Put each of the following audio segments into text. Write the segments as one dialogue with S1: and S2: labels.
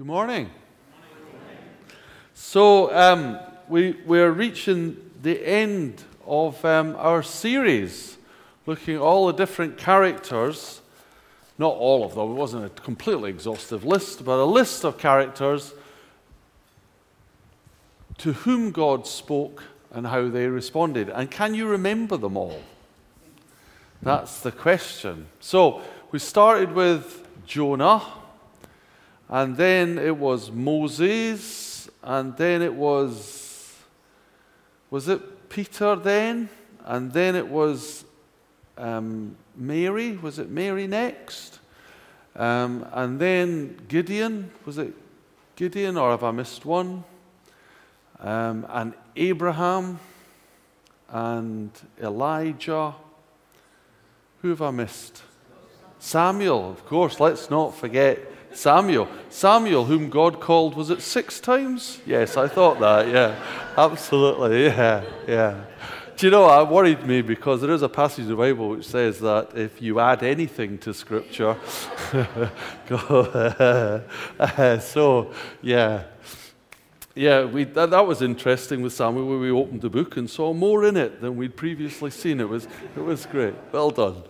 S1: Good morning. So, um, we, we're reaching the end of um, our series, looking at all the different characters. Not all of them, it wasn't a completely exhaustive list, but a list of characters to whom God spoke and how they responded. And can you remember them all? That's the question. So, we started with Jonah and then it was Moses, and then it was, was it Peter then? And then it was um, Mary. Was it Mary next? Um, and then Gideon. Was it Gideon, or have I missed one? Um, and Abraham and Elijah. Who have I missed? Samuel, of course. Let's not forget Samuel. Samuel, whom God called, was it six times? Yes, I thought that. Yeah, absolutely. Yeah, yeah. Do you know, it worried me because there is a passage in the Bible which says that if you add anything to Scripture, so yeah. Yeah, we, that, that, was interesting with Samuel where we opened the book and saw more in it than we'd previously seen. It was, it was great. Well done.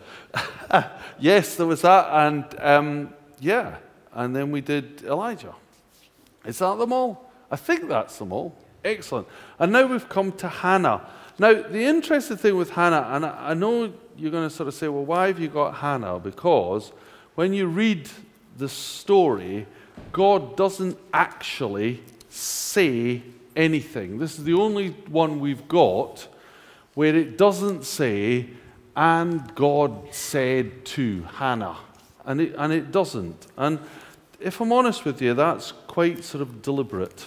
S1: yes, there was that. And um, yeah, and then we did Elijah. Is that them all? I think that's them all. Excellent. And now we've come to Hannah. Now, the interesting thing with Hannah, and I know you're going to sort of say, well, why have you got Hannah? Because when you read the story, God doesn't actually say anything. This is the only one we've got where it doesn't say, and God said to Hannah. And it, and it doesn't. And if I'm honest with you, that's quite sort of deliberate.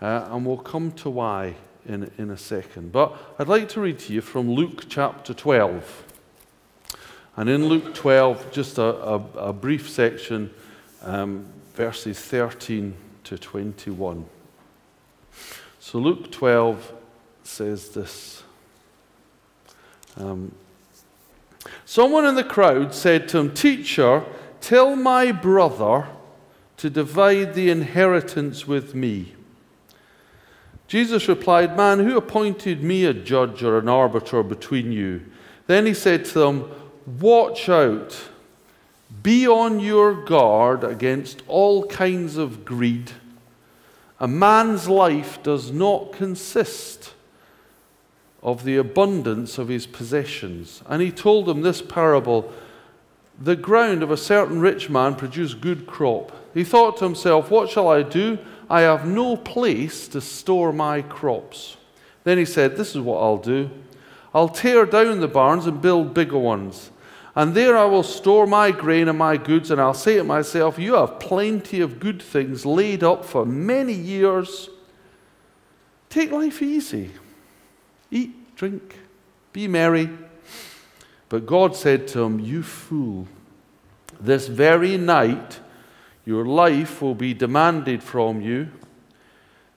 S1: Uh, and we'll come to why in, in a second. But I'd like to read to you from Luke chapter 12. And in Luke 12, just a, a, a brief section, um, verses 13 to 21. So Luke 12 says this. Um, Someone in the crowd said to him, Teacher, tell my brother to divide the inheritance with me. Jesus replied, Man, who appointed me a judge or an arbiter between you? Then he said to them, Watch out. Be on your guard against all kinds of greed. A man's life does not consist of the abundance of his possessions. And he told them this parable The ground of a certain rich man produced good crop. He thought to himself, What shall I do? I have no place to store my crops. Then he said, This is what I'll do. I'll tear down the barns and build bigger ones. And there I will store my grain and my goods, and I'll say to myself, You have plenty of good things laid up for many years. Take life easy. Eat, drink, be merry. But God said to him, You fool, this very night your life will be demanded from you.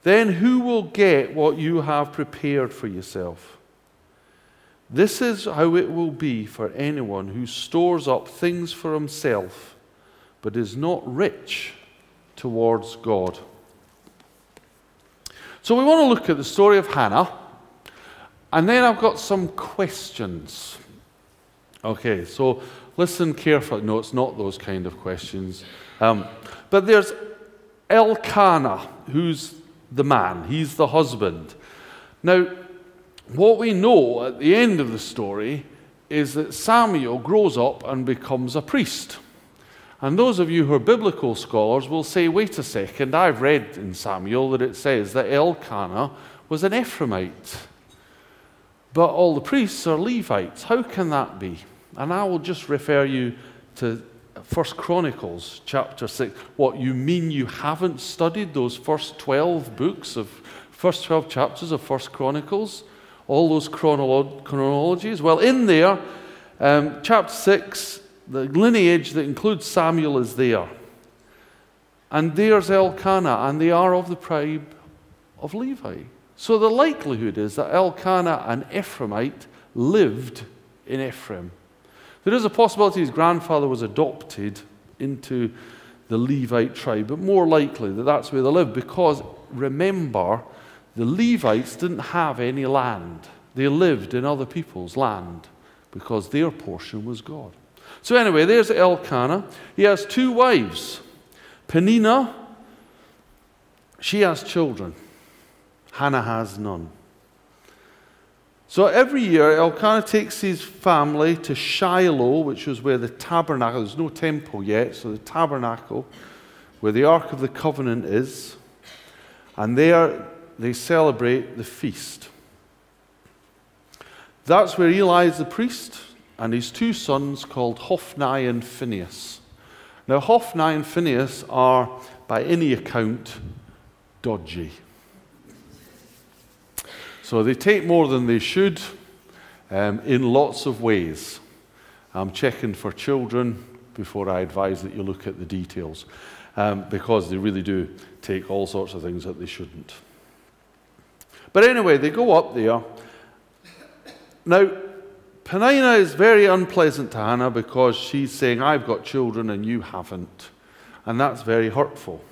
S1: Then who will get what you have prepared for yourself? This is how it will be for anyone who stores up things for himself, but is not rich towards God. So we want to look at the story of Hannah, and then I've got some questions. Okay, so listen carefully. No, it's not those kind of questions. Um, but there's Elkanah, who's the man, he's the husband. Now, what we know at the end of the story is that Samuel grows up and becomes a priest. And those of you who are biblical scholars will say, wait a second, I've read in Samuel that it says that Elkanah was an Ephraimite. But all the priests are Levites. How can that be? And I will just refer you to First Chronicles chapter 6. What, you mean you haven't studied those first 12 books of, first 12 chapters of First Chronicles? All those chronolo- chronologies? Well, in there, um, chapter 6, the lineage that includes Samuel is there. And there's Elkanah, and they are of the tribe of Levi. So the likelihood is that Elkanah, an Ephraimite, lived in Ephraim. There is a possibility his grandfather was adopted into the Levite tribe, but more likely that that's where they lived because remember, the Levites didn't have any land. They lived in other people's land because their portion was God. So, anyway, there's Elkanah. He has two wives. Penina, she has children. Hannah has none. So every year, Elkanah takes his family to Shiloh, which was where the tabernacle, there's no temple yet, so the tabernacle, where the Ark of the Covenant is. And there they celebrate the feast. That's where Eli is the priest and his two sons called Hophni and Phinehas. Now, Hophni and Phinehas are, by any account, dodgy. So they take more than they should um, in lots of ways. I'm checking for children before I advise that you look at the details um, because they really do take all sorts of things that they shouldn't. But anyway, they go up there. Now, Penina is very unpleasant to Hannah because she's saying, I've got children and you haven't. And that's very hurtful.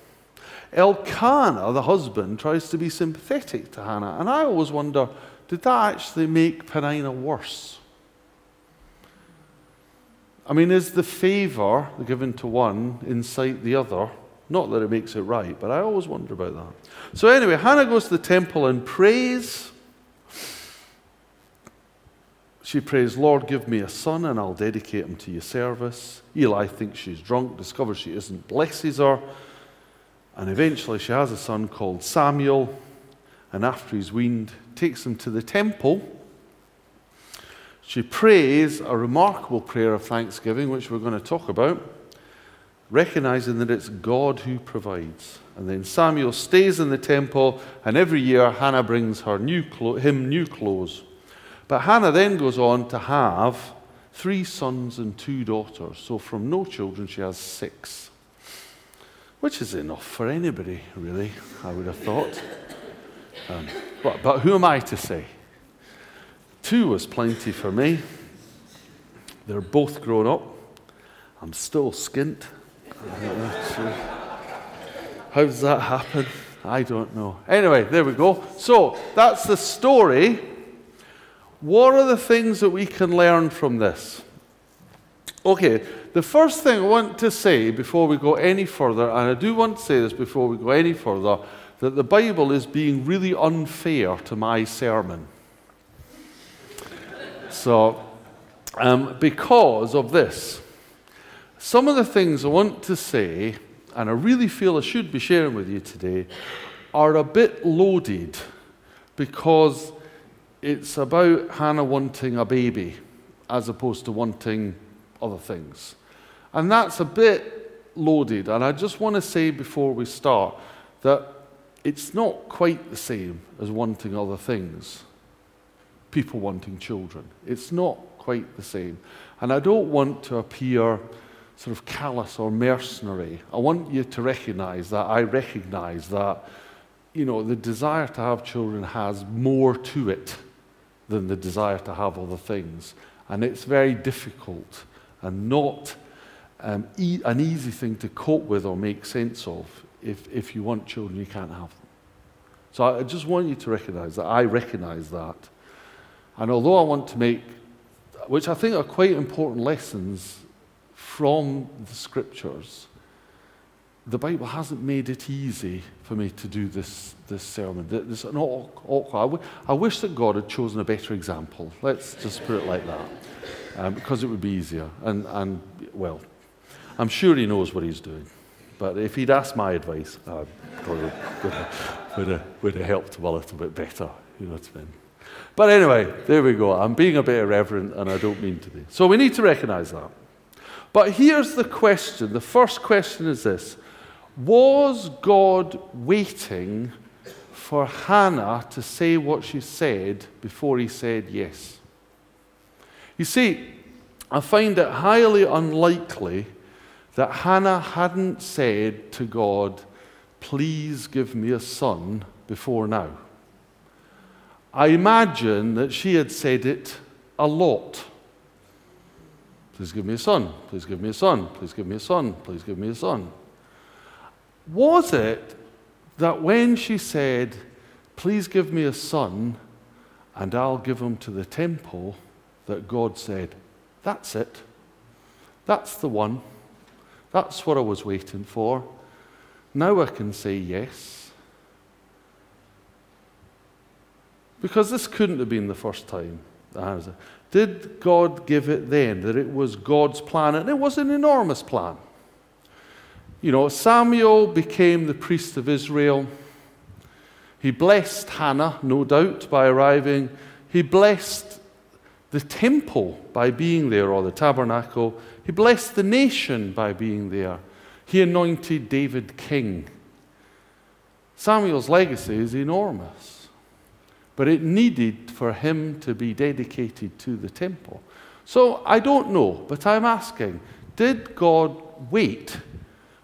S1: Elkanah, the husband, tries to be sympathetic to Hannah. And I always wonder did that actually make Penina worse? I mean, is the favor given to one incite the other? Not that it makes it right, but I always wonder about that. So, anyway, Hannah goes to the temple and prays. She prays, Lord, give me a son and I'll dedicate him to your service. Eli thinks she's drunk, discovers she isn't, blesses her. And eventually she has a son called Samuel, and after he's weaned, takes him to the temple. She prays a remarkable prayer of thanksgiving, which we're going to talk about, recognizing that it's God who provides. And then Samuel stays in the temple, and every year Hannah brings her new clo- him new clothes. But Hannah then goes on to have three sons and two daughters. So from no children, she has six which is enough for anybody, really, I would have thought. Um, but, but who am I to say? Two was plenty for me. They're both grown up. I'm still skint. How does that happen? I don't know. Anyway, there we go. So that's the story. What are the things that we can learn from this? Okay, the first thing I want to say before we go any further, and I do want to say this before we go any further, that the Bible is being really unfair to my sermon. So, um, because of this, some of the things I want to say, and I really feel I should be sharing with you today, are a bit loaded because it's about Hannah wanting a baby as opposed to wanting other things. And that's a bit loaded. And I just want to say before we start that it's not quite the same as wanting other things, people wanting children. It's not quite the same. And I don't want to appear sort of callous or mercenary. I want you to recognize that I recognize that, you know, the desire to have children has more to it than the desire to have other things. And it's very difficult and not um, e- an easy thing to cope with or make sense of. If, if you want children, you can't have them. So I just want you to recognize that. I recognize that. And although I want to make, which I think are quite important lessons from the scriptures, the Bible hasn't made it easy for me to do this, this sermon. This not awkward. I, w- I wish that God had chosen a better example. Let's just put it like that. Um, because it would be easier. And, and, well, I'm sure he knows what he's doing. But if he'd asked my advice, I probably would have, would, have, would have helped him a little bit better. You know what I mean? But anyway, there we go. I'm being a bit irreverent and I don't mean to be. So we need to recognize that. But here's the question the first question is this Was God waiting for Hannah to say what she said before he said yes? You see, I find it highly unlikely that Hannah hadn't said to God, Please give me a son before now. I imagine that she had said it a lot. Please give me a son. Please give me a son. Please give me a son. Please give me a son. Was it that when she said, Please give me a son and I'll give him to the temple, that God said, That's it. That's the one. That's what I was waiting for. Now I can say yes. Because this couldn't have been the first time Did God give it then? That it was God's plan? And it was an enormous plan. You know, Samuel became the priest of Israel. He blessed Hannah, no doubt, by arriving. He blessed the temple by being there, or the tabernacle. He blessed the nation by being there. He anointed David king. Samuel's legacy is enormous, but it needed for him to be dedicated to the temple. So I don't know, but I'm asking did God wait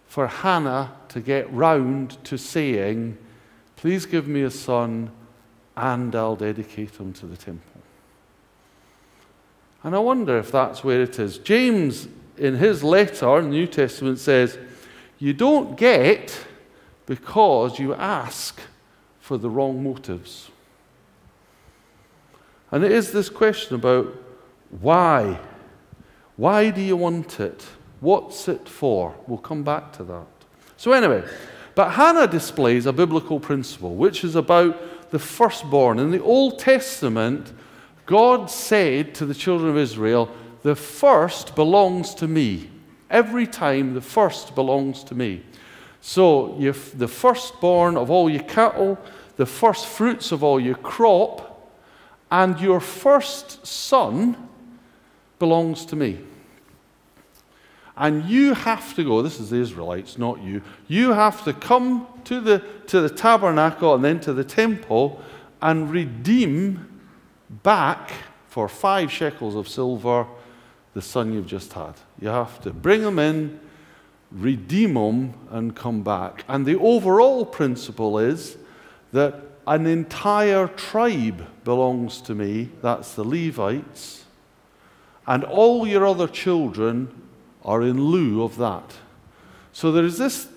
S1: for Hannah to get round to saying, Please give me a son, and I'll dedicate him to the temple? And I wonder if that's where it is. James, in his letter in the New Testament, says, You don't get because you ask for the wrong motives. And it is this question about why. Why do you want it? What's it for? We'll come back to that. So, anyway, but Hannah displays a biblical principle, which is about the firstborn. In the Old Testament, God said to the children of Israel, The first belongs to me. Every time, the first belongs to me. So, the firstborn of all your cattle, the first fruits of all your crop, and your first son belongs to me. And you have to go, this is the Israelites, not you. You have to come to the, to the tabernacle and then to the temple and redeem back for five shekels of silver the son you've just had. You have to bring them in, redeem them, and come back. And the overall principle is that an entire tribe belongs to me, that's the Levites, and all your other children are in lieu of that. So there is this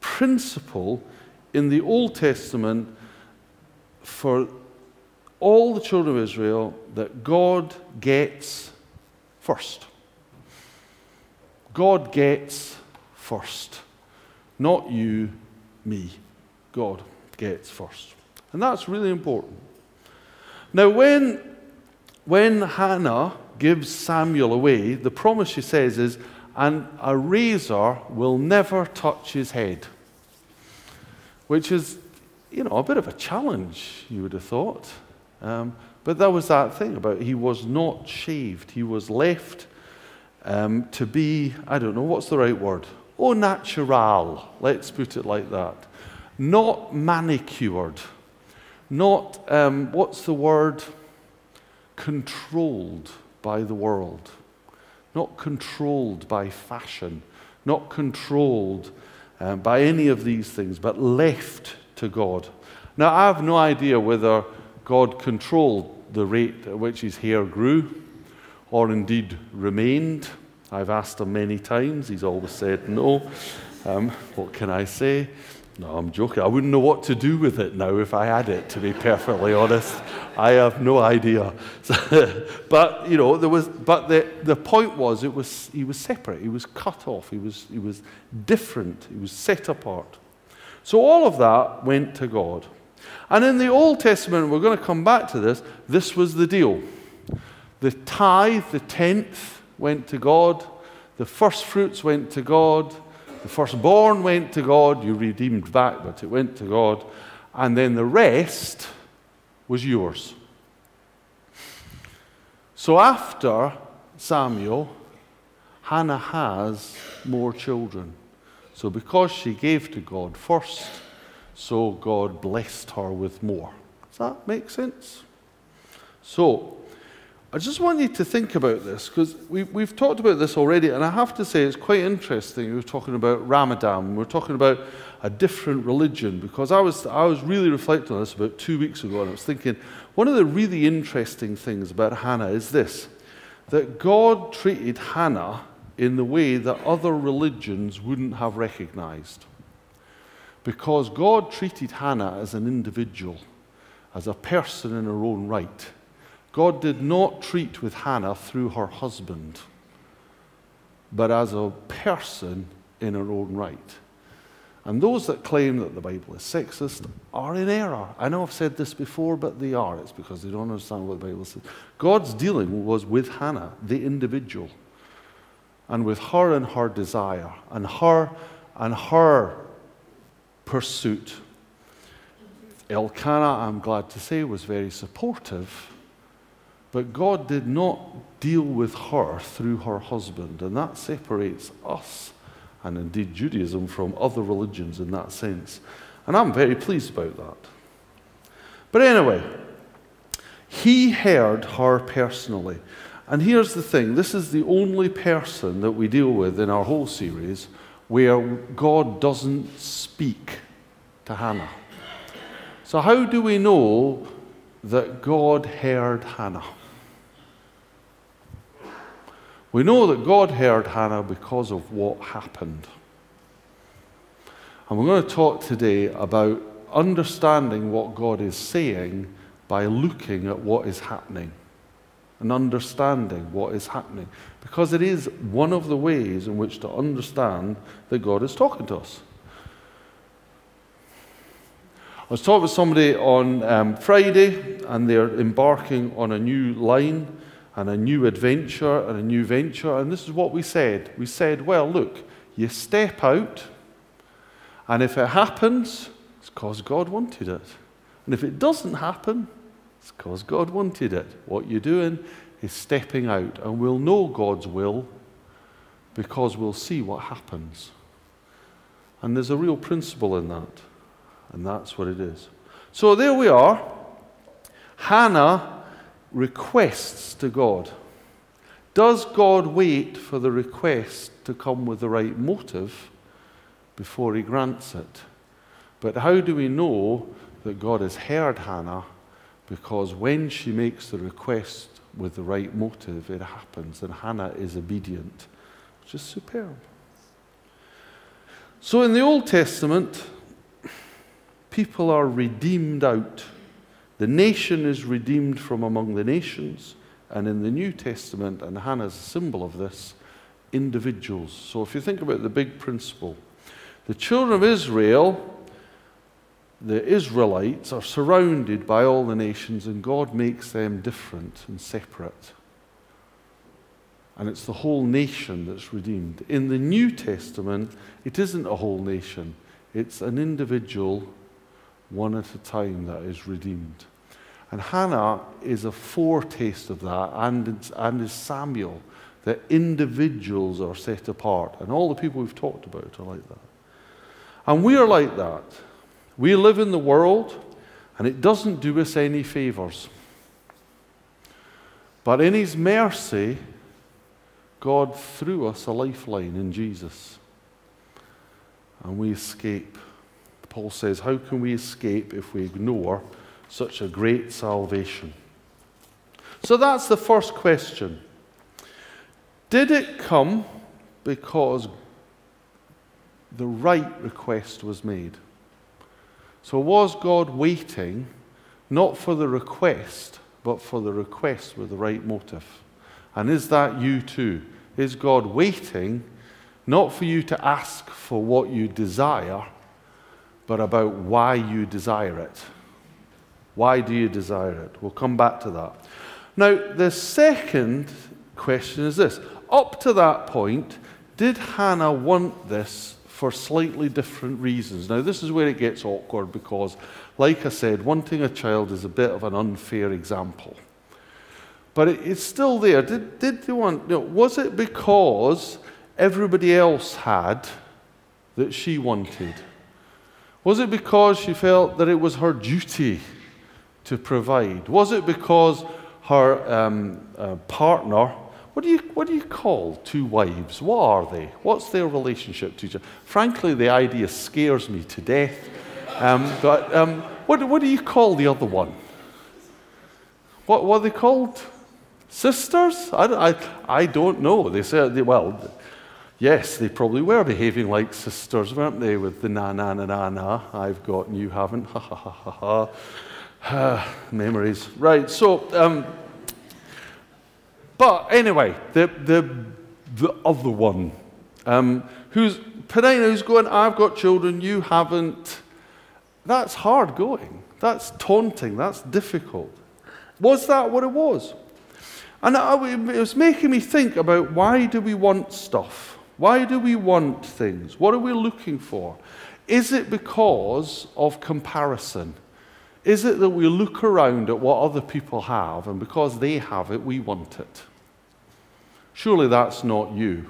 S1: principle in the Old Testament for all the children of Israel that God gets first. God gets first. Not you, me. God gets first. And that's really important. Now, when, when Hannah gives Samuel away, the promise she says is, and a razor will never touch his head. Which is, you know, a bit of a challenge, you would have thought. Um, but there was that thing about he was not shaved. He was left um, to be, I don't know, what's the right word? Au natural, let's put it like that. Not manicured. Not, um, what's the word? Controlled by the world. Not controlled by fashion. Not controlled um, by any of these things, but left to God. Now, I have no idea whether God controlled the rate at which his hair grew or indeed remained. I've asked him many times. He's always said no. Um, what can I say? No, I'm joking. I wouldn't know what to do with it now if I had it, to be perfectly honest. I have no idea. but, you know, there was, but the, the point was, it was he was separate. He was cut off. He was, he was different. He was set apart. So all of that went to God. And in the Old Testament, we're going to come back to this, this was the deal. The tithe, the tenth, went to God. The first fruits went to God. The firstborn went to God, you redeemed back, but it went to God. And then the rest was yours. So after Samuel, Hannah has more children. So because she gave to God first, so God blessed her with more. Does that make sense? So, I just want you to think about this because we, we've talked about this already, and I have to say it's quite interesting. We were talking about Ramadan, we are talking about a different religion because I was, I was really reflecting on this about two weeks ago, and I was thinking one of the really interesting things about Hannah is this that God treated Hannah in the way that other religions wouldn't have recognized. Because God treated Hannah as an individual, as a person in her own right. God did not treat with Hannah through her husband, but as a person in her own right. And those that claim that the Bible is sexist are in error. I know I've said this before, but they are. It's because they don't understand what the Bible says. God's dealing was with Hannah, the individual, and with her and her desire, and her and her pursuit. Elkanah, I'm glad to say, was very supportive, but God did not deal with her through her husband, and that separates us and indeed Judaism from other religions in that sense. And I'm very pleased about that. But anyway, he heard her personally. And here's the thing this is the only person that we deal with in our whole series where God doesn't speak to Hannah. So, how do we know that God heard Hannah? We know that God heard Hannah because of what happened. And we're going to talk today about understanding what God is saying by looking at what is happening and understanding what is happening. Because it is one of the ways in which to understand that God is talking to us. I was talking with somebody on um, Friday, and they're embarking on a new line and a new adventure and a new venture. And this is what we said. We said, well, look, you step out, and if it happens, it's because God wanted it. And if it doesn't happen, it's because God wanted it. What you're doing is stepping out, and we'll know God's will because we'll see what happens. And there's a real principle in that, and that's what it is. So there we are. Hannah requests to God. Does God wait for the request to come with the right motive before he grants it? But how do we know that God has heard Hannah? Because when she makes the request with the right motive, it happens, and Hannah is obedient, which is superb. So in the Old Testament, people are redeemed out the nation is redeemed from among the nations. And in the New Testament, and Hannah's a symbol of this, individuals. So if you think about the big principle, the children of Israel, the Israelites, are surrounded by all the nations, and God makes them different and separate. And it's the whole nation that's redeemed. In the New Testament, it isn't a whole nation, it's an individual one at a time that is redeemed. And Hannah is a foretaste of that, and, and is Samuel, that individuals are set apart. And all the people we've talked about are like that. And we are like that. We live in the world, and it doesn't do us any favors. But in His mercy, God threw us a lifeline in Jesus. And we escape. Paul says, How can we escape if we ignore such a great salvation? So that's the first question. Did it come because the right request was made? So was God waiting not for the request, but for the request with the right motive? And is that you too? Is God waiting not for you to ask for what you desire? but about why you desire it. Why do you desire it? We'll come back to that. Now, the second question is this Up to that point, did Hannah want this for slightly different reasons? Now, this is where it gets awkward because, like I said, wanting a child is a bit of an unfair example. But it, it's still there. Did, did they want, you know, was it because everybody else had that she wanted? Was it because she felt that it was her duty to provide? Was it because her um, uh, partner, what do, you, what do you call two wives? What are they? What's their relationship to each other? Frankly, the idea scares me to death. Um, but um, what, what do you call the other one? What, what are they called? Sisters? I, I, I don't know. They say, well, Yes, they probably were behaving like sisters, weren't they, with the na na na na na. I've got and you haven't. Ha ha ha ha ha. Memories. Right, so, um, but anyway, the, the, the other one, um, who's, Penina, who's going, I've got children, you haven't. That's hard going. That's taunting. That's difficult. Was that what it was? And it was making me think about why do we want stuff? Why do we want things? What are we looking for? Is it because of comparison? Is it that we look around at what other people have, and because they have it, we want it? Surely that's not you.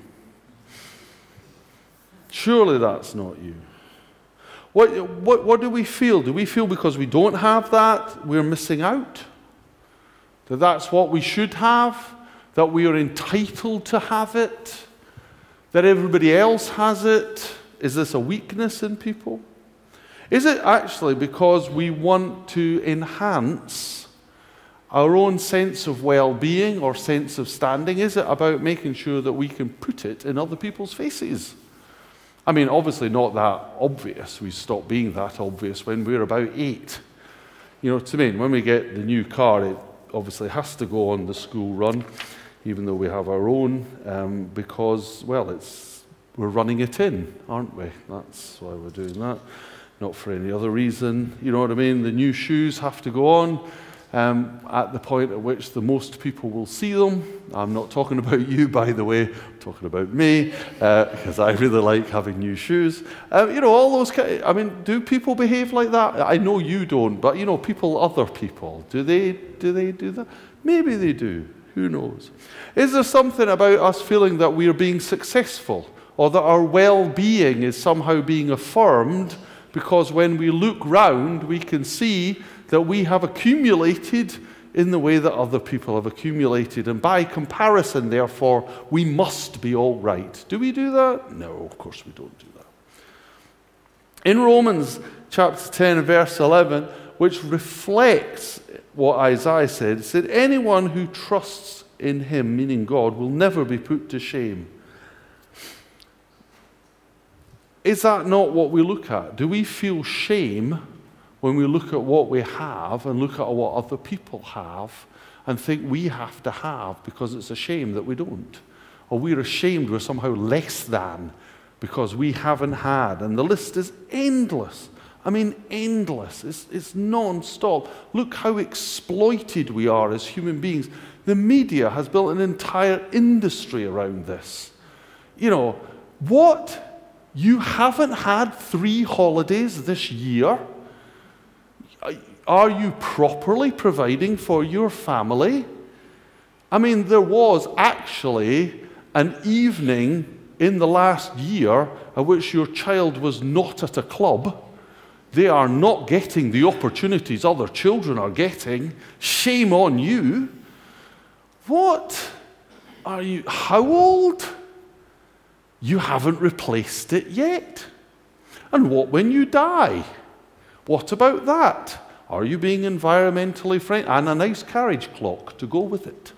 S1: Surely that's not you. What, what, what do we feel? Do we feel because we don't have that, we're missing out? That that's what we should have? That we are entitled to have it? That everybody else has it? Is this a weakness in people? Is it actually because we want to enhance our own sense of well being or sense of standing? Is it about making sure that we can put it in other people's faces? I mean, obviously, not that obvious. We stop being that obvious when we're about eight. You know what I mean? When we get the new car, it obviously has to go on the school run even though we have our own, um, because, well, it's, we're running it in, aren't we? That's why we're doing that, not for any other reason. You know what I mean? The new shoes have to go on. Um, at the point at which the most people will see them. I'm not talking about you, by the way, I'm talking about me, because uh, I really like having new shoes. Uh, you know, all those kind of, I mean, do people behave like that? I know you don't, but you know, people, other people, do they, do they do that? Maybe they do. Who knows? Is there something about us feeling that we are being successful or that our well being is somehow being affirmed because when we look round, we can see that we have accumulated in the way that other people have accumulated. And by comparison, therefore, we must be all right. Do we do that? No, of course we don't do that. In Romans chapter 10 verse 11, which reflects what Isaiah said. It said, Anyone who trusts in him, meaning God, will never be put to shame. Is that not what we look at? Do we feel shame when we look at what we have and look at what other people have and think we have to have because it's a shame that we don't? Or we're ashamed we're somehow less than because we haven't had. And the list is endless. I mean, endless. It's, it's non stop. Look how exploited we are as human beings. The media has built an entire industry around this. You know, what? You haven't had three holidays this year? Are you properly providing for your family? I mean, there was actually an evening in the last year at which your child was not at a club they are not getting the opportunities other children are getting. Shame on you. What are you? How old? You haven't replaced it yet. And what when you die? What about that? Are you being environmentally friendly? And a nice carriage clock to go with it.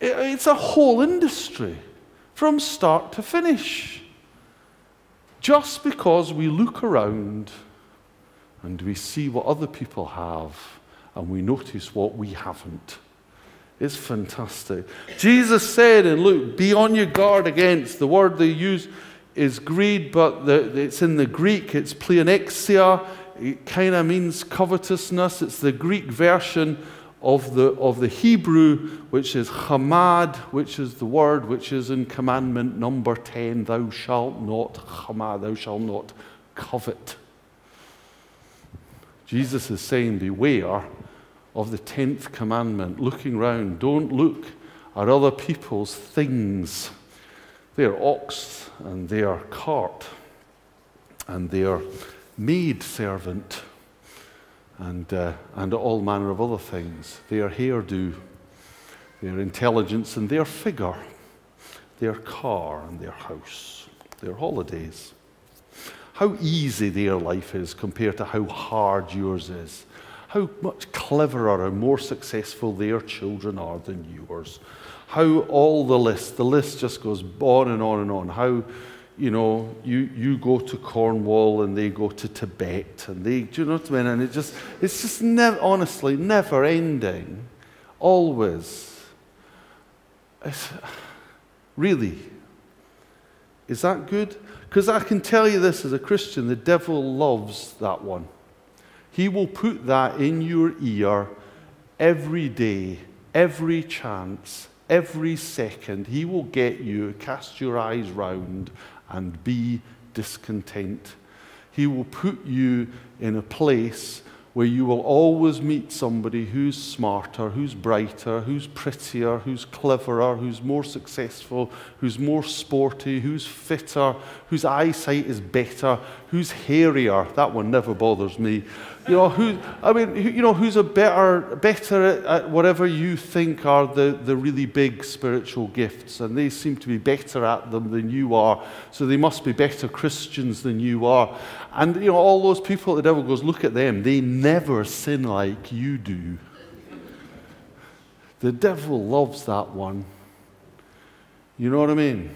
S1: It's a whole industry from start to finish. Just because we look around and we see what other people have and we notice what we haven't. It's fantastic. Jesus said in Luke, be on your guard against. The word they use is greed, but the, it's in the Greek, it's pleonexia. It kind of means covetousness. It's the Greek version of the, of the Hebrew, which is chamad, which is the word which is in commandment number 10 thou shalt not chamad, thou shalt not covet. Jesus is saying, Beware of the 10th commandment, looking round. Don't look at other people's things, their ox and their cart and their maid servant and, uh, and all manner of other things their hairdo, their intelligence and their figure, their car and their house, their holidays. How easy their life is compared to how hard yours is. How much cleverer and more successful their children are than yours. How all the list, the list just goes on and on and on. How, you know, you, you go to Cornwall and they go to Tibet and they, do you know what I mean? And it just, it's just never, honestly, never ending. Always. It's, really. Is that good? Because I can tell you this as a Christian the devil loves that one. He will put that in your ear every day, every chance, every second. He will get you, cast your eyes round, and be discontent. He will put you in a place where you will always meet somebody who's smarter, who's brighter, who's prettier, who's cleverer, who's more successful, who's more sporty, who's fitter, whose eyesight is better, who's hairier. That one never bothers me. You know, who, I mean, you know, who's a better, better at, at, whatever you think are the, the really big spiritual gifts, and they seem to be better at them than you are, so they must be better Christians than you are. And, you know, all those people, the devil goes, look at them. They never sin like you do. The devil loves that one. You know what I mean?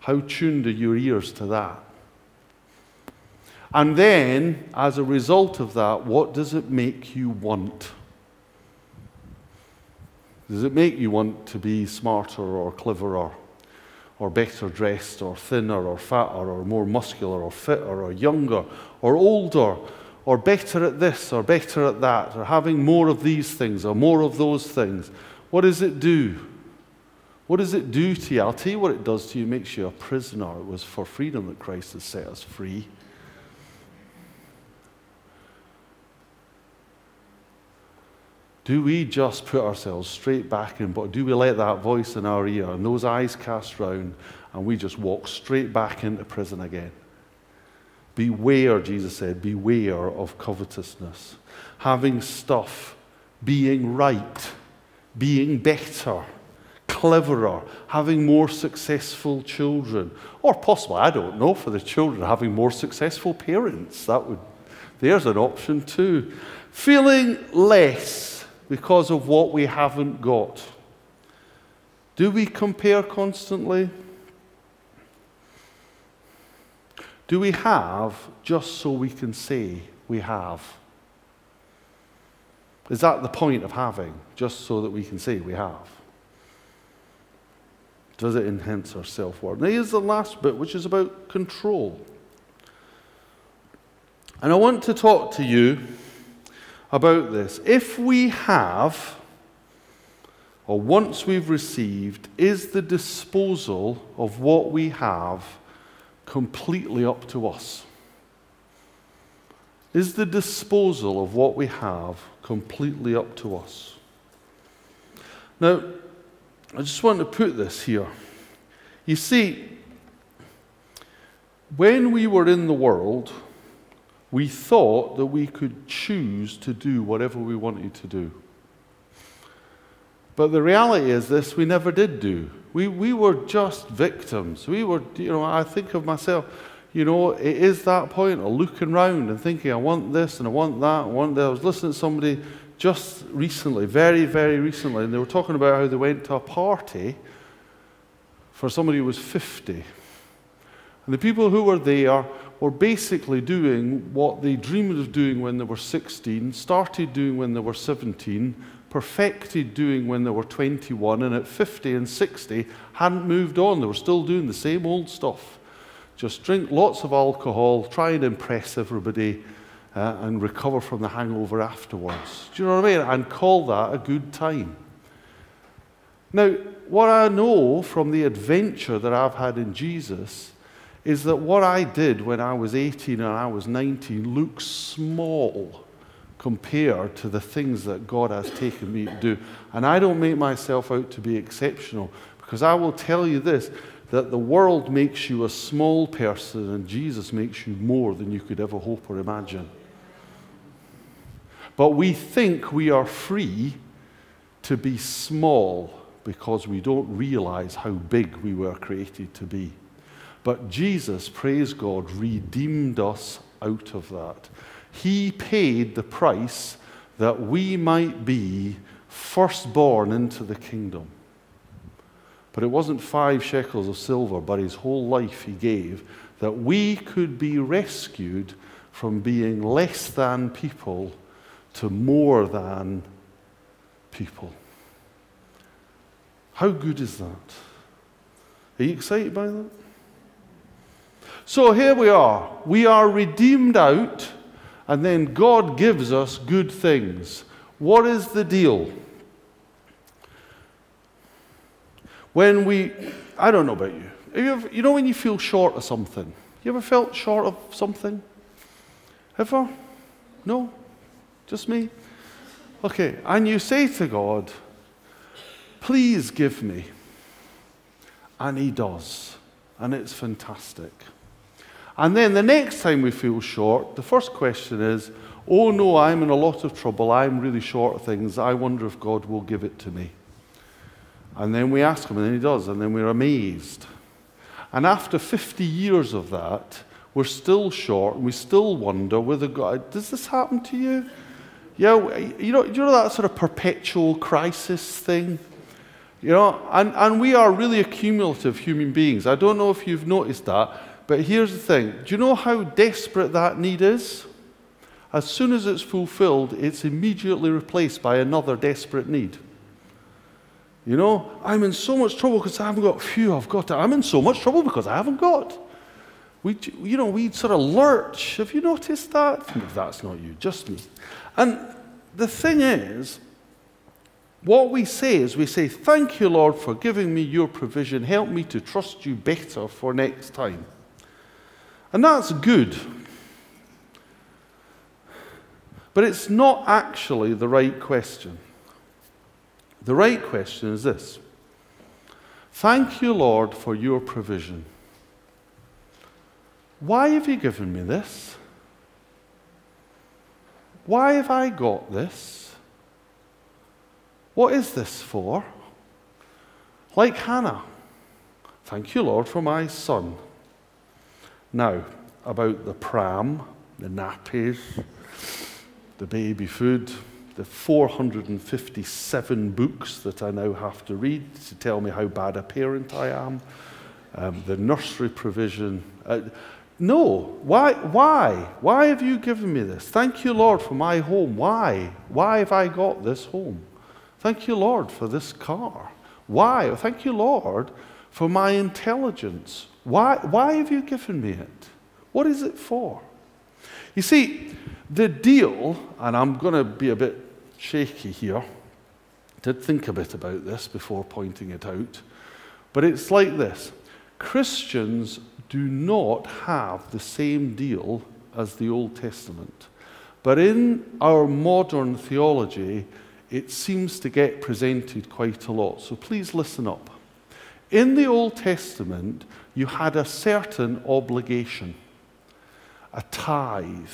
S1: How tuned are your ears to that? And then, as a result of that, what does it make you want? Does it make you want to be smarter or cleverer, or better dressed, or thinner, or fatter, or more muscular, or fitter, or younger, or older, or better at this, or better at that, or having more of these things, or more of those things? What does it do? What does it do to you? I'll tell you what it does to you. It makes you a prisoner. It was for freedom that Christ has set us free. Do we just put ourselves straight back in, but do we let that voice in our ear and those eyes cast round and we just walk straight back into prison again? Beware, Jesus said, beware of covetousness. Having stuff, being right, being better, cleverer, having more successful children, or possibly, I don't know, for the children, having more successful parents. That would, there's an option too. Feeling less because of what we haven't got. Do we compare constantly? Do we have just so we can say we have? Is that the point of having, just so that we can say we have? Does it enhance our self worth? Now, here's the last bit, which is about control. And I want to talk to you about this. If we have, or once we've received, is the disposal of what we have completely up to us? Is the disposal of what we have completely up to us? Now, I just want to put this here. You see, when we were in the world, we thought that we could choose to do whatever we wanted to do. But the reality is this we never did do. We, we were just victims. We were, you know, I think of myself, you know, it is that point of looking around and thinking, I want this and I want that, I want that. I was listening to somebody just recently, very, very recently, and they were talking about how they went to a party for somebody who was 50. And the people who were there were basically doing what they dreamed of doing when they were 16, started doing when they were 17, perfected doing when they were 21, and at 50 and 60 hadn't moved on. They were still doing the same old stuff. Just drink lots of alcohol, try and impress everybody, uh, and recover from the hangover afterwards. Do you know what I mean? And call that a good time. Now, what I know from the adventure that I've had in Jesus is that what I did when I was 18 and I was 19 looks small compared to the things that God has taken me to do. And I don't make myself out to be exceptional because I will tell you this that the world makes you a small person and Jesus makes you more than you could ever hope or imagine. But we think we are free to be small because we don't realize how big we were created to be. But Jesus, praise God, redeemed us out of that. He paid the price that we might be firstborn into the kingdom. But it wasn't five shekels of silver, but his whole life he gave that we could be rescued from being less than people to more than people. How good is that? Are you excited by that? So here we are. We are redeemed out, and then God gives us good things. What is the deal? When we, I don't know about you, you, ever, you know when you feel short of something? You ever felt short of something? Ever? No? Just me? Okay, and you say to God, please give me. And He does. And it's fantastic. And then the next time we feel short, the first question is, oh no, I'm in a lot of trouble. I'm really short of things. I wonder if God will give it to me. And then we ask Him, and then He does. And then we're amazed. And after 50 years of that, we're still short and we still wonder whether God, does this happen to you? Yeah, you know, you know that sort of perpetual crisis thing? You know, and, and we are really accumulative human beings. I don't know if you've noticed that, but here's the thing. Do you know how desperate that need is? As soon as it's fulfilled, it's immediately replaced by another desperate need. You know, I'm in so much trouble because I haven't got. Phew, I've got to. I'm in so much trouble because I haven't got. We, you know, we sort of lurch. Have you noticed that? If that's not you, just me. And the thing is, what we say is we say, Thank you, Lord, for giving me your provision. Help me to trust you better for next time. And that's good. But it's not actually the right question. The right question is this Thank you, Lord, for your provision. Why have you given me this? Why have I got this? What is this for? Like Hannah, thank you, Lord, for my son. Now, about the pram, the nappies, the baby food, the 457 books that I now have to read to tell me how bad a parent I am, um, the nursery provision. Uh, no. Why? Why? Why have you given me this? Thank you, Lord, for my home. Why? Why have I got this home? Thank you, Lord, for this car. Why? Thank you, Lord, for my intelligence. Why, why have you given me it? What is it for? You see, the deal, and I'm going to be a bit shaky here. Did think a bit about this before pointing it out. But it's like this Christians do not have the same deal as the Old Testament. But in our modern theology, it seems to get presented quite a lot. So please listen up. In the Old Testament, you had a certain obligation, a tithe,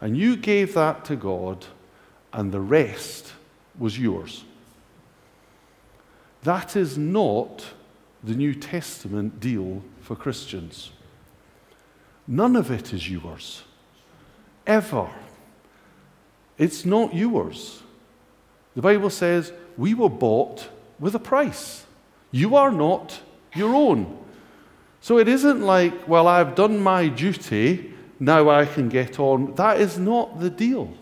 S1: and you gave that to God and the rest was yours. That is not the New Testament deal for Christians. None of it is yours. Ever. It's not yours. The Bible says we were bought with a price. You are not your own. So it isn't like, well, I've done my duty, now I can get on. That is not the deal.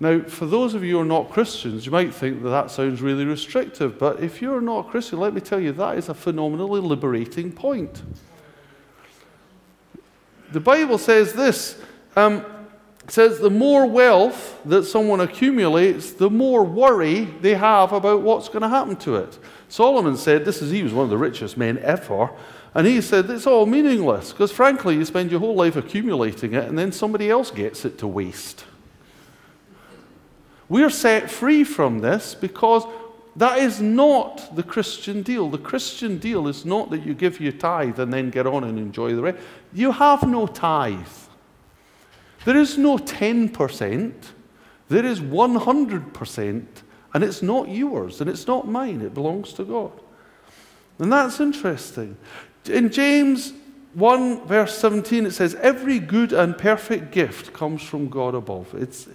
S1: Now, for those of you who are not Christians, you might think that that sounds really restrictive, but if you're not a Christian, let me tell you, that is a phenomenally liberating point. The Bible says this um, says the more wealth that someone accumulates, the more worry they have about what's going to happen to it. Solomon said, this is he was one of the richest men ever, and he said it's all meaningless because frankly you spend your whole life accumulating it and then somebody else gets it to waste. We're set free from this because that is not the Christian deal. The Christian deal is not that you give your tithe and then get on and enjoy the rest. You have no tithe. There is no 10%. There is 100%, and it's not yours, and it's not mine. It belongs to God. And that's interesting. In James 1, verse 17, it says, Every good and perfect gift comes from God above. It's,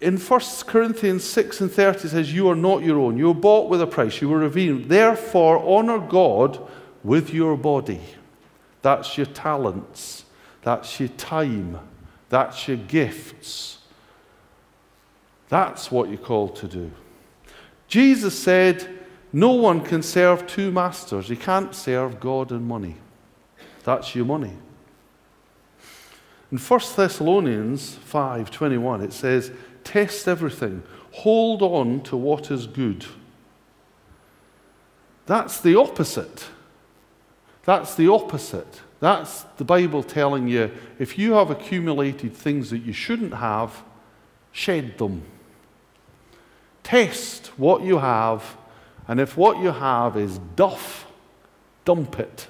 S1: in 1 Corinthians 6 and 30 it says, You are not your own. You were bought with a price. You were redeemed. Therefore, honor God with your body. That's your talents. That's your time. That's your gifts. That's what you're called to do. Jesus said, No one can serve two masters. You can't serve God and money. That's your money. In 1 Thessalonians 5:21 it says, "Test everything. Hold on to what is good." That's the opposite. That's the opposite. That's the Bible telling you if you have accumulated things that you shouldn't have, shed them. Test what you have, and if what you have is duff, dump it.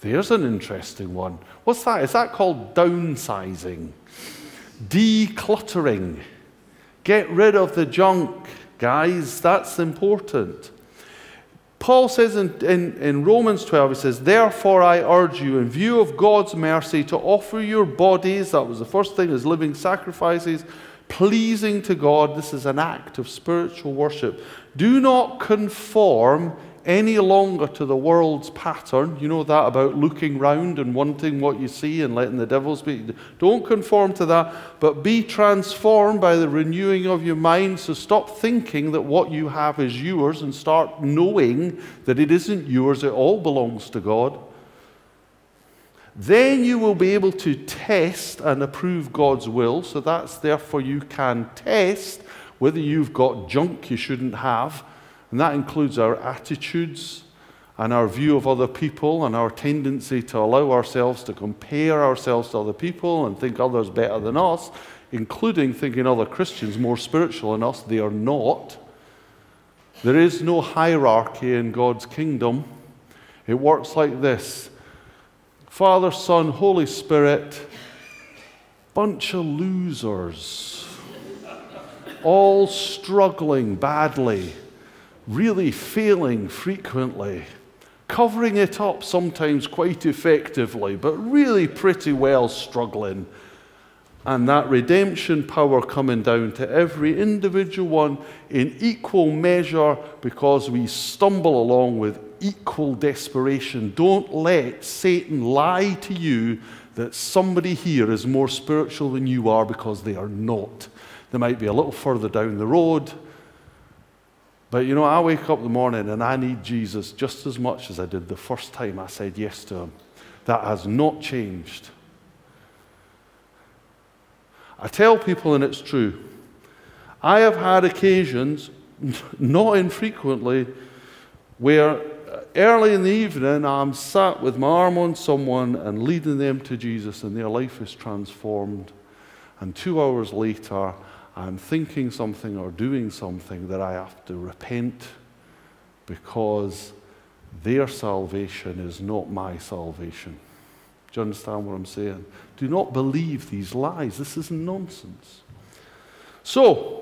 S1: There's an interesting one. What's that? Is that called downsizing? Decluttering. Get rid of the junk, guys. That's important. Paul says in, in, in, Romans 12, he says, Therefore I urge you, in view of God's mercy, to offer your bodies, that was the first thing, as living sacrifices, pleasing to God. This is an act of spiritual worship. Do not conform any longer to the world's pattern. You know that about looking round and wanting what you see and letting the devil speak. Don't conform to that, but be transformed by the renewing of your mind. So stop thinking that what you have is yours and start knowing that it isn't yours, it all belongs to God. Then you will be able to test and approve God's will. So that's therefore you can test whether you've got junk you shouldn't have. And that includes our attitudes and our view of other people and our tendency to allow ourselves to compare ourselves to other people and think others better than us, including thinking other Christians more spiritual than us. They are not. There is no hierarchy in God's kingdom. It works like this Father, Son, Holy Spirit, bunch of losers, all struggling badly, really failing frequently, covering it up sometimes quite effectively, but really pretty well struggling. And that redemption power coming down to every individual one in equal measure because we stumble along with equal desperation. Don't let Satan lie to you that somebody here is more spiritual than you are because they are not. They might be a little further down the road. But you know, I wake up in the morning and I need Jesus just as much as I did the first time I said yes to him. That has not changed. I tell people, and it's true, I have had occasions, not infrequently, where early in the evening, I'm sat with my arm on someone and leading them to Jesus, and their life is transformed. And two hours later, I'm thinking something or doing something that I have to repent because their salvation is not my salvation. Do you understand what I'm saying? Do not believe these lies. This is nonsense. So,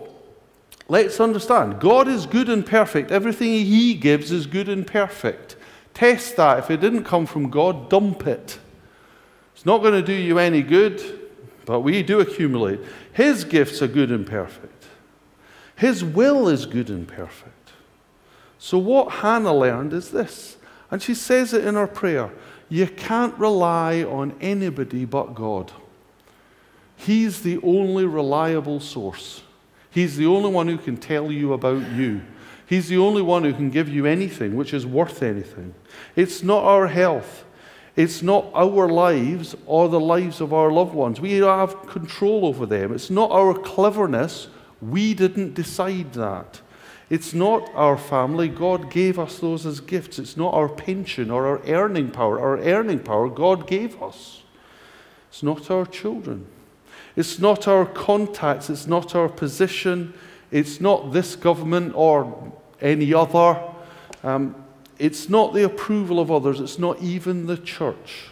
S1: Let's understand God is good and perfect. Everything He gives is good and perfect. Test that. If it didn't come from God, dump it. It's not going to do you any good, but we do accumulate. His gifts are good and perfect, His will is good and perfect. So, what Hannah learned is this, and she says it in her prayer you can't rely on anybody but God. He's the only reliable source. He's the only one who can tell you about you. He's the only one who can give you anything which is worth anything. It's not our health. It's not our lives or the lives of our loved ones. We have control over them. It's not our cleverness. We didn't decide that. It's not our family. God gave us those as gifts. It's not our pension or our earning power. Our earning power, God gave us. It's not our children. It's not our contacts, it's not our position, it's not this government or any other. Um, it's not the approval of others, it's not even the church.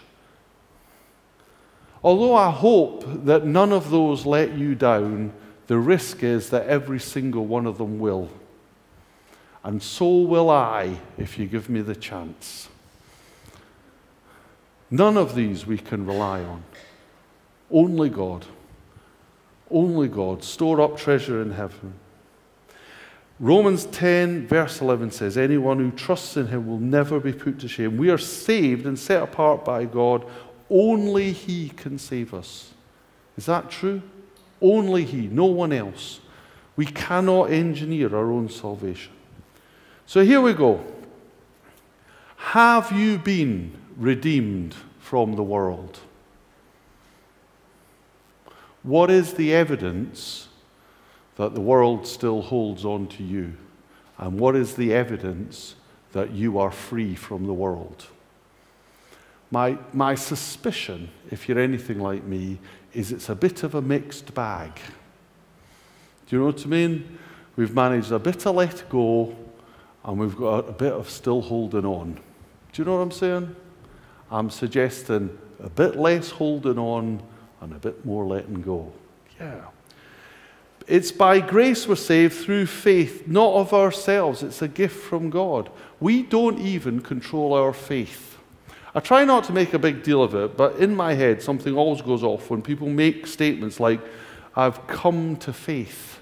S1: Although I hope that none of those let you down, the risk is that every single one of them will. And so will I if you give me the chance. None of these we can rely on, only God. Only God. Store up treasure in heaven. Romans 10, verse 11 says, Anyone who trusts in him will never be put to shame. We are saved and set apart by God. Only he can save us. Is that true? Only he, no one else. We cannot engineer our own salvation. So here we go. Have you been redeemed from the world? What is the evidence that the world still holds on to you? And what is the evidence that you are free from the world? My, my suspicion, if you're anything like me, is it's a bit of a mixed bag. Do you know what I mean? We've managed a bit to let go, and we've got a bit of still holding on. Do you know what I'm saying? I'm suggesting a bit less holding on and a bit more letting go. Yeah. It's by grace we're saved through faith, not of ourselves. It's a gift from God. We don't even control our faith. I try not to make a big deal of it, but in my head, something always goes off when people make statements like, I've come to faith.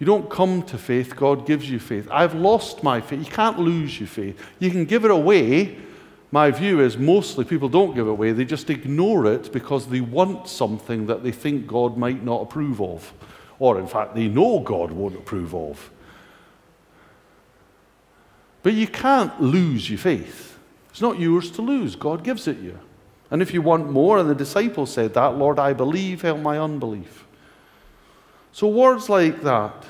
S1: You don't come to faith, God gives you faith. I've lost my faith. You can't lose your faith. You can give it away, my view is mostly people don't give it away, they just ignore it because they want something that they think God might not approve of, or in fact, they know God won't approve of. But you can't lose your faith. It's not yours to lose, God gives it you. And if you want more, and the disciples said that, Lord, I believe, help my unbelief. So, words like that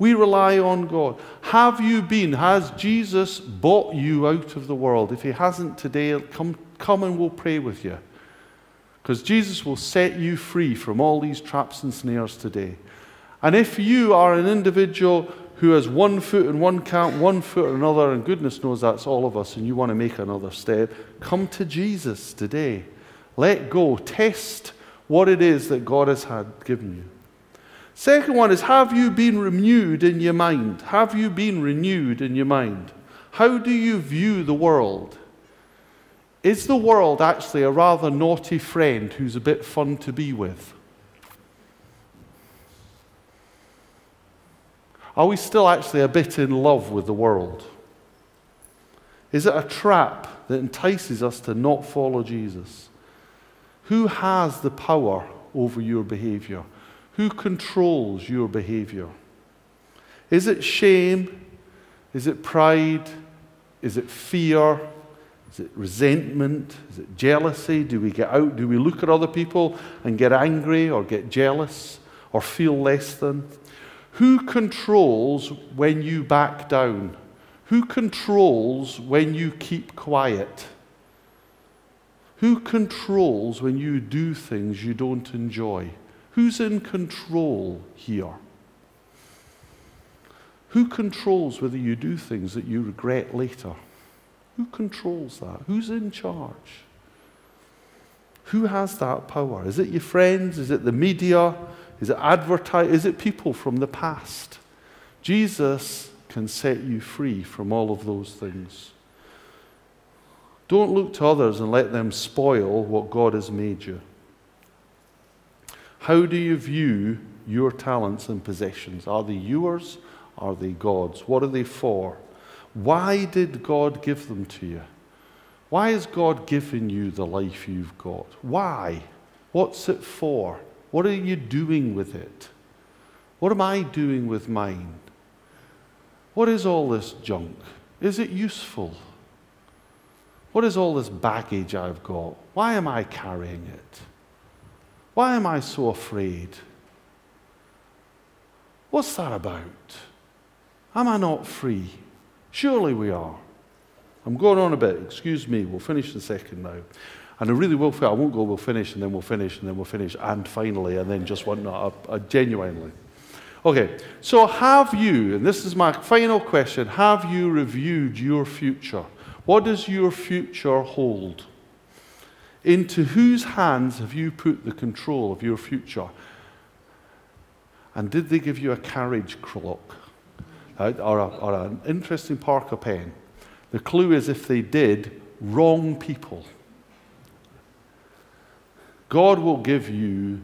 S1: we rely on God. Have you been? Has Jesus bought you out of the world? If He hasn't today, come, come and we'll pray with you. Because Jesus will set you free from all these traps and snares today. And if you are an individual who has one foot in one camp, one foot in another, and goodness knows that's all of us, and you want to make another step, come to Jesus today. Let go. Test what it is that God has had given you. Second one is Have you been renewed in your mind? Have you been renewed in your mind? How do you view the world? Is the world actually a rather naughty friend who's a bit fun to be with? Are we still actually a bit in love with the world? Is it a trap that entices us to not follow Jesus? Who has the power over your behavior? Who controls your behavior? Is it shame? Is it pride? Is it fear? Is it resentment? Is it jealousy? Do we get out? Do we look at other people and get angry or get jealous or feel less than? Who controls when you back down? Who controls when you keep quiet? Who controls when you do things you don't enjoy? Who's in control here? Who controls whether you do things that you regret later? Who controls that? Who's in charge? Who has that power? Is it your friends? Is it the media? Is it advertising? Is it people from the past? Jesus can set you free from all of those things. Don't look to others and let them spoil what God has made you. How do you view your talents and possessions? Are they yours? Are they God's? What are they for? Why did God give them to you? Why has God given you the life you've got? Why? What's it for? What are you doing with it? What am I doing with mine? What is all this junk? Is it useful? What is all this baggage I've got? Why am I carrying it? Why am I so afraid? What's that about? Am I not free? Surely we are. I'm going on a bit. Excuse me. We'll finish in a second now. And I really will. I won't go. We'll finish, and then we'll finish, and then we'll finish, and finally, and then just one. No, uh, genuinely. Okay. So have you? And this is my final question. Have you reviewed your future? What does your future hold? Into whose hands have you put the control of your future? And did they give you a carriage clock or, a, or an interesting Parker pen? The clue is if they did, wrong people. God will give you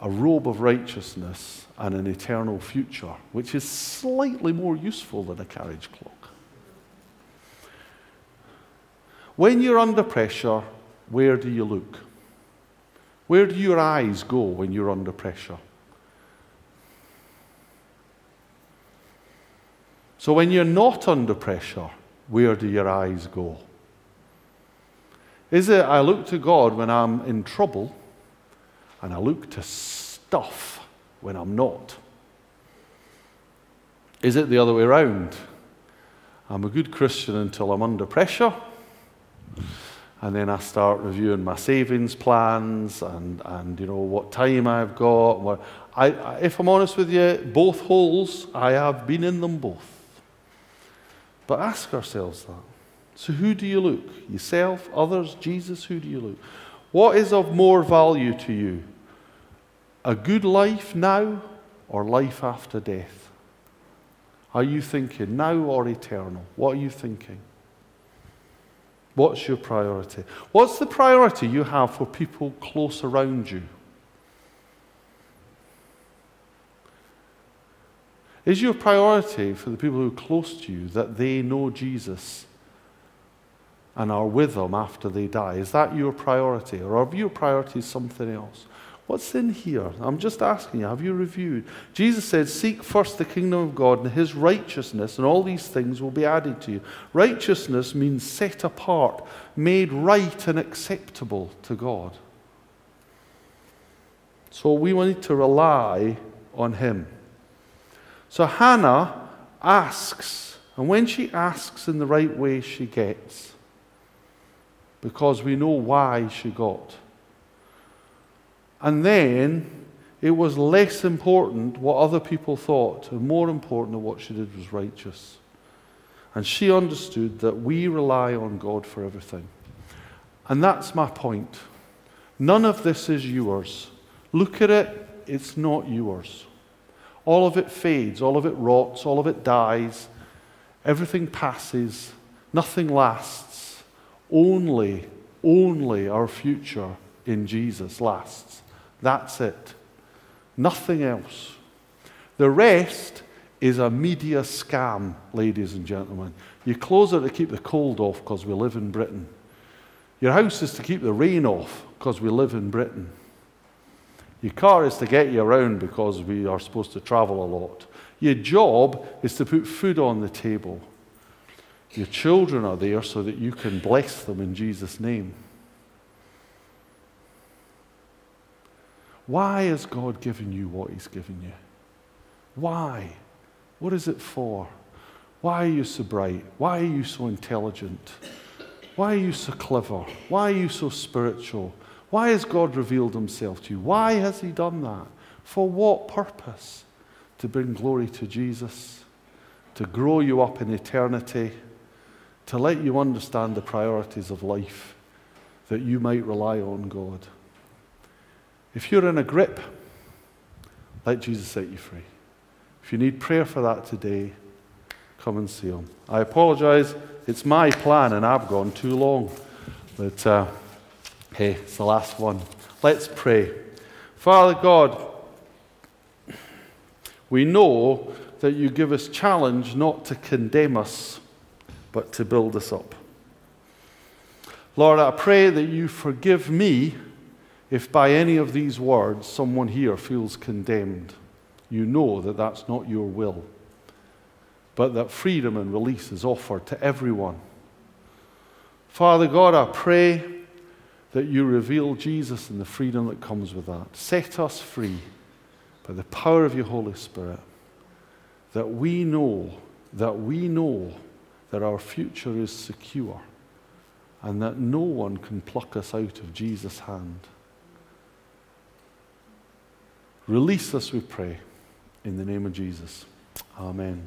S1: a robe of righteousness and an eternal future, which is slightly more useful than a carriage clock. When you're under pressure, where do you look? Where do your eyes go when you're under pressure? So, when you're not under pressure, where do your eyes go? Is it I look to God when I'm in trouble and I look to stuff when I'm not? Is it the other way around? I'm a good Christian until I'm under pressure and then I start reviewing my savings plans and, and you know what time I've got. I, I, if I'm honest with you, both holes, I have been in them both. But ask ourselves that. So, who do you look? Yourself, others, Jesus? Who do you look? What is of more value to you? A good life now or life after death? Are you thinking now or eternal? What are you thinking? What's your priority? What's the priority you have for people close around you? Is your priority for the people who are close to you that they know Jesus and are with them after they die? Is that your priority? Or are your priority something else? What's in here? I'm just asking you, have you reviewed? Jesus said, Seek first the kingdom of God and his righteousness, and all these things will be added to you. Righteousness means set apart, made right and acceptable to God. So we need to rely on him. So Hannah asks, and when she asks in the right way, she gets, because we know why she got. And then it was less important what other people thought, and more important that what she did was righteous. And she understood that we rely on God for everything. And that's my point. None of this is yours. Look at it, it's not yours. All of it fades, all of it rots, all of it dies. Everything passes, nothing lasts. Only, only our future in Jesus lasts. That's it. Nothing else. The rest is a media scam, ladies and gentlemen. You close it to keep the cold off because we live in Britain. Your house is to keep the rain off because we live in Britain. Your car is to get you around because we are supposed to travel a lot. Your job is to put food on the table. Your children are there so that you can bless them in Jesus' name. Why has God given you what He's given you? Why? What is it for? Why are you so bright? Why are you so intelligent? Why are you so clever? Why are you so spiritual? Why has God revealed Himself to you? Why has He done that? For what purpose? To bring glory to Jesus, to grow you up in eternity, to let you understand the priorities of life, that you might rely on God. If you're in a grip, let Jesus set you free. If you need prayer for that today, come and see him. I apologize. It's my plan, and I've gone too long. But uh, hey, it's the last one. Let's pray. Father God, we know that you give us challenge not to condemn us, but to build us up. Lord, I pray that you forgive me if by any of these words someone here feels condemned, you know that that's not your will, but that freedom and release is offered to everyone. Father God, I pray that you reveal Jesus and the freedom that comes with that. Set us free by the power of your Holy Spirit, that we know, that we know that our future is secure and that no one can pluck us out of Jesus' hand. Release us, we pray, in the name of Jesus. Amen.